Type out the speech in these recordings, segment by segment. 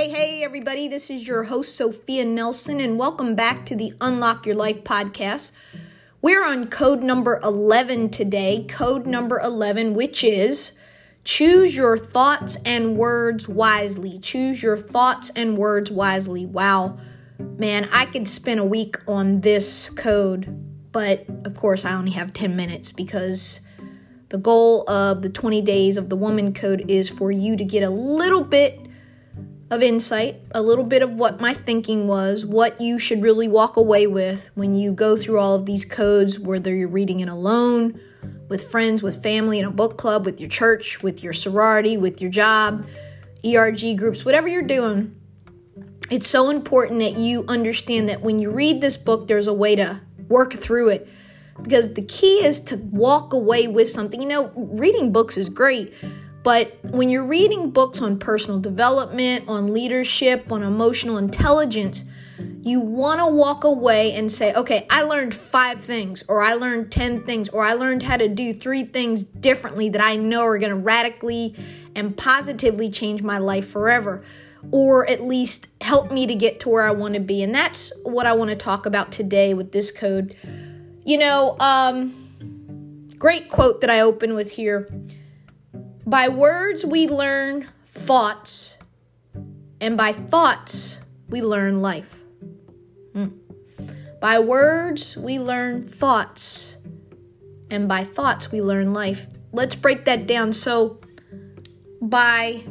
Hey, hey, everybody, this is your host, Sophia Nelson, and welcome back to the Unlock Your Life podcast. We're on code number 11 today, code number 11, which is choose your thoughts and words wisely. Choose your thoughts and words wisely. Wow, man, I could spend a week on this code, but of course, I only have 10 minutes because the goal of the 20 days of the woman code is for you to get a little bit of insight, a little bit of what my thinking was, what you should really walk away with when you go through all of these codes, whether you're reading it alone, with friends, with family, in a book club, with your church, with your sorority, with your job, ERG groups, whatever you're doing. It's so important that you understand that when you read this book, there's a way to work through it. Because the key is to walk away with something. You know, reading books is great, but when you're reading books on personal development, on leadership, on emotional intelligence, you want to walk away and say, okay, I learned five things, or I learned 10 things, or I learned how to do three things differently that I know are going to radically and positively change my life forever, or at least help me to get to where I want to be. And that's what I want to talk about today with this code. You know, um, great quote that I open with here by words, we learn thoughts, and by thoughts, we learn life. Hmm. By words, we learn thoughts, and by thoughts, we learn life. Let's break that down. So, by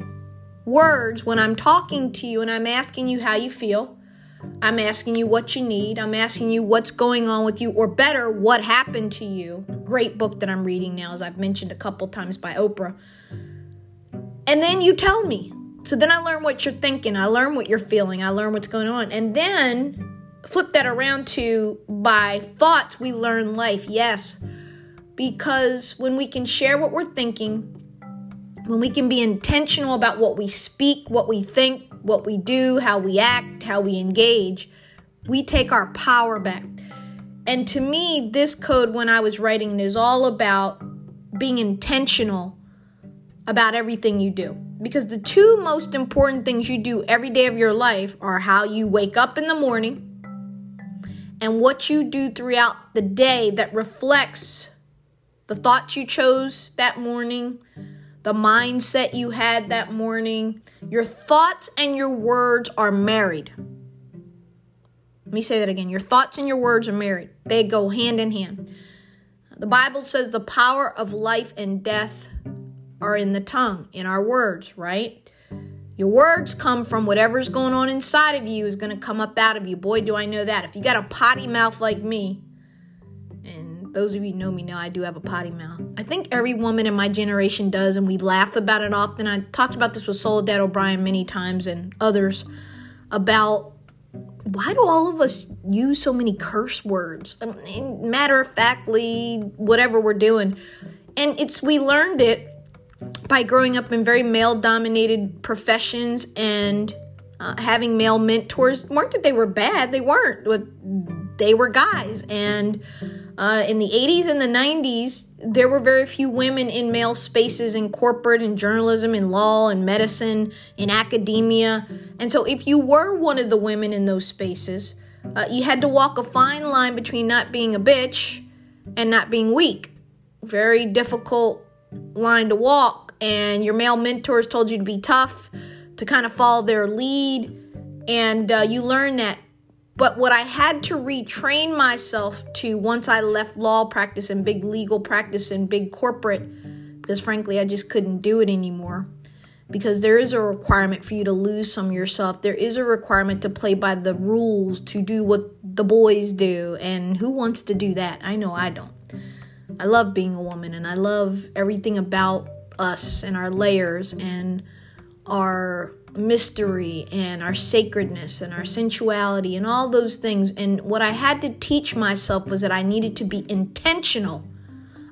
words, when I'm talking to you and I'm asking you how you feel, I'm asking you what you need. I'm asking you what's going on with you, or better, what happened to you. Great book that I'm reading now, as I've mentioned a couple times by Oprah. And then you tell me. So then I learn what you're thinking. I learn what you're feeling. I learn what's going on. And then flip that around to by thoughts, we learn life. Yes. Because when we can share what we're thinking, when we can be intentional about what we speak, what we think, what we do, how we act, how we engage, we take our power back. And to me, this code, when I was writing, is all about being intentional about everything you do. Because the two most important things you do every day of your life are how you wake up in the morning and what you do throughout the day that reflects the thoughts you chose that morning, the mindset you had that morning. Your thoughts and your words are married. Let me say that again. Your thoughts and your words are married, they go hand in hand. The Bible says the power of life and death are in the tongue, in our words, right? Your words come from whatever's going on inside of you is going to come up out of you. Boy, do I know that. If you got a potty mouth like me, those of you know me know I do have a potty mouth. I think every woman in my generation does, and we laugh about it often. I talked about this with Soledad O'Brien many times and others about why do all of us use so many curse words? Mean, matter of factly, whatever we're doing. And it's we learned it by growing up in very male dominated professions and uh, having male mentors weren't that they were bad they weren't they were guys and uh, in the 80s and the 90s there were very few women in male spaces in corporate and journalism in law and medicine in academia and so if you were one of the women in those spaces uh, you had to walk a fine line between not being a bitch and not being weak very difficult line to walk, and your male mentors told you to be tough, to kind of follow their lead, and uh, you learn that. But what I had to retrain myself to once I left law practice and big legal practice and big corporate, because frankly, I just couldn't do it anymore. Because there is a requirement for you to lose some yourself. There is a requirement to play by the rules, to do what the boys do. And who wants to do that? I know I don't. I love being a woman and I love everything about us and our layers and our mystery and our sacredness and our sensuality and all those things. And what I had to teach myself was that I needed to be intentional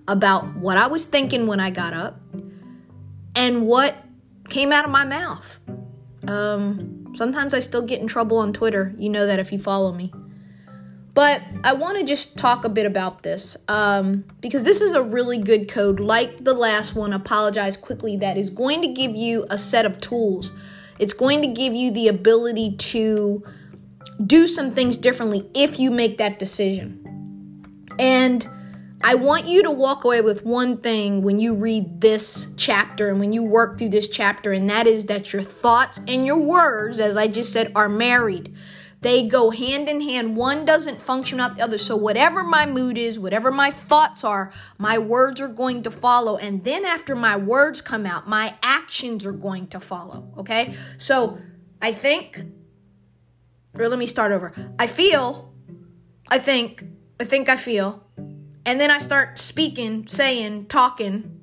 about what I was thinking when I got up and what came out of my mouth. Um, sometimes I still get in trouble on Twitter. You know that if you follow me. But I want to just talk a bit about this um, because this is a really good code, like the last one, Apologize Quickly, that is going to give you a set of tools. It's going to give you the ability to do some things differently if you make that decision. And I want you to walk away with one thing when you read this chapter and when you work through this chapter, and that is that your thoughts and your words, as I just said, are married. They go hand in hand. One doesn't function without the other. So, whatever my mood is, whatever my thoughts are, my words are going to follow. And then, after my words come out, my actions are going to follow. Okay? So, I think, or let me start over. I feel, I think, I think I feel. And then I start speaking, saying, talking,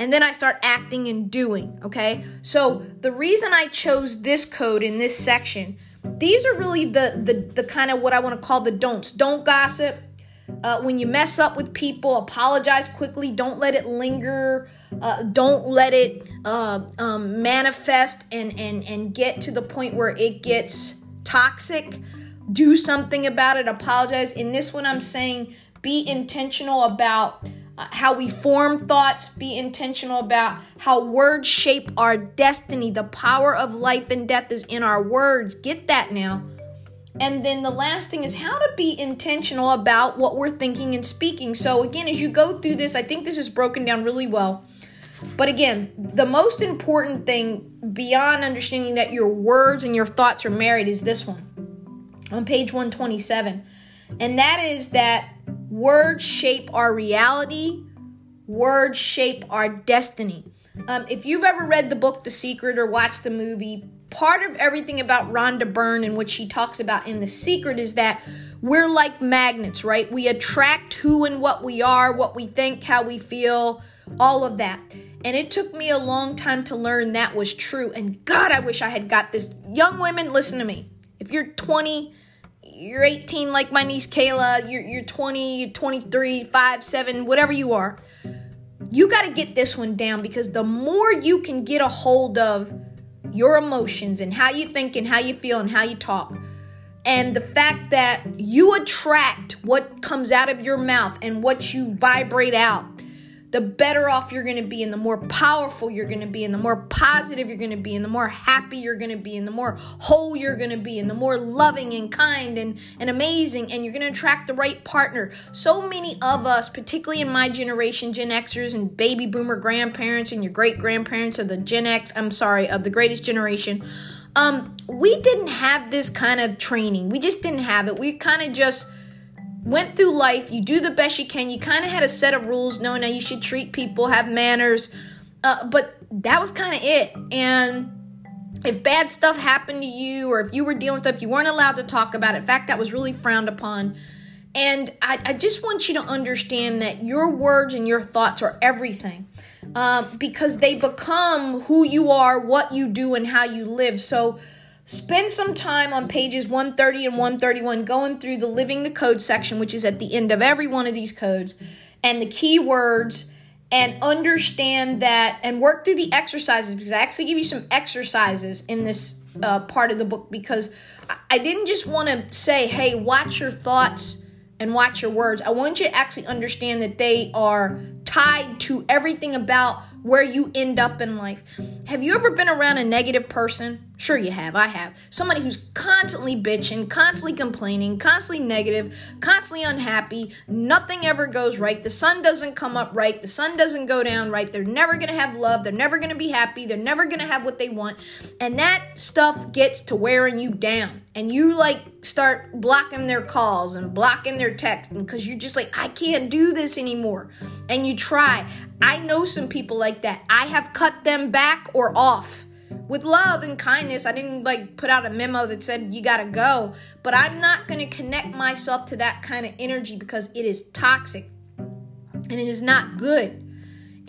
and then I start acting and doing, okay? So the reason I chose this code in this section, these are really the the, the kind of what I want to call the don'ts. Don't gossip. Uh, when you mess up with people, apologize quickly. Don't let it linger. Uh, don't let it uh, um, manifest and, and, and get to the point where it gets toxic. Do something about it. Apologize. In this one, I'm saying be intentional about Uh, how we form thoughts, be intentional about how words shape our destiny. The power of life and death is in our words. Get that now. And then the last thing is how to be intentional about what we're thinking and speaking. So, again, as you go through this, I think this is broken down really well. But again, the most important thing beyond understanding that your words and your thoughts are married is this one on page 127. And that is that Words shape our reality, words shape our destiny. Um, if you've ever read the book The Secret or watched the movie, part of everything about Rhonda Byrne and what she talks about in The Secret is that we're like magnets, right? We attract who and what we are, what we think, how we feel, all of that. And it took me a long time to learn that was true. And God, I wish I had got this. Young women, listen to me. If you're 20, you're 18 like my niece Kayla, you're, you're 20, you're 23, 5, 7, whatever you are. You got to get this one down because the more you can get a hold of your emotions and how you think and how you feel and how you talk, and the fact that you attract what comes out of your mouth and what you vibrate out the better off you're going to be and the more powerful you're going to be and the more positive you're going to be and the more happy you're going to be and the more whole you're going to be and the more loving and kind and, and amazing and you're going to attract the right partner. So many of us, particularly in my generation, Gen Xers and baby boomer grandparents and your great grandparents of the Gen X, I'm sorry, of the greatest generation, um, we didn't have this kind of training. We just didn't have it. We kind of just went through life, you do the best you can. You kind of had a set of rules, knowing that you should treat people, have manners, uh, but that was kind of it. And if bad stuff happened to you, or if you were dealing with stuff, you weren't allowed to talk about it. In fact, that was really frowned upon. And I, I just want you to understand that your words and your thoughts are everything. Uh, because they become who you are, what you do, and how you live. So, Spend some time on pages 130 and 131 going through the Living the Code section, which is at the end of every one of these codes, and the keywords, and understand that and work through the exercises because I actually give you some exercises in this uh, part of the book because I didn't just want to say, hey, watch your thoughts and watch your words. I want you to actually understand that they are tied to everything about where you end up in life. Have you ever been around a negative person? Sure, you have. I have. Somebody who's constantly bitching, constantly complaining, constantly negative, constantly unhappy. Nothing ever goes right. The sun doesn't come up right. The sun doesn't go down right. They're never going to have love. They're never going to be happy. They're never going to have what they want. And that stuff gets to wearing you down. And you like start blocking their calls and blocking their texts because you're just like, I can't do this anymore. And you try. I know some people like that. I have cut them back or off with love and kindness. I didn't like put out a memo that said you gotta go, but I'm not gonna connect myself to that kind of energy because it is toxic and it is not good.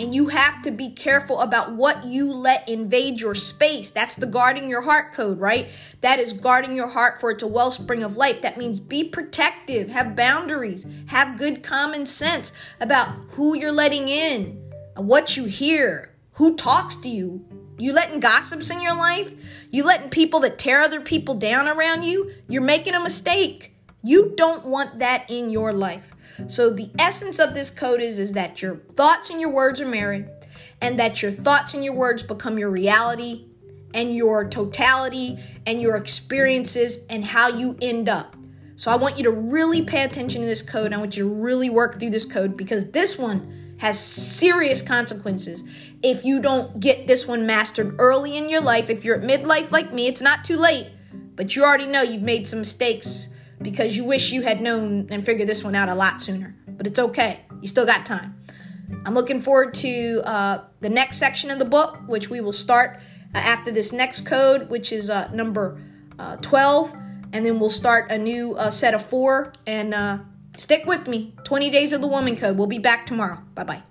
And you have to be careful about what you let invade your space. That's the guarding your heart code, right? That is guarding your heart for it's a wellspring of life. That means be protective, have boundaries, have good common sense about who you're letting in, what you hear, who talks to you. You letting gossips in your life? You letting people that tear other people down around you? You're making a mistake. You don't want that in your life. So the essence of this code is, is that your thoughts and your words are married, and that your thoughts and your words become your reality, and your totality and your experiences and how you end up. So I want you to really pay attention to this code. I want you to really work through this code because this one has serious consequences if you don't get this one mastered early in your life. If you're at midlife like me, it's not too late, but you already know you've made some mistakes because you wish you had known and figured this one out a lot sooner. But it's okay, you still got time. I'm looking forward to uh, the next section of the book, which we will start uh, after this next code, which is uh, number uh, 12. And then we'll start a new uh, set of four. And uh, stick with me 20 Days of the Woman Code. We'll be back tomorrow. Bye bye.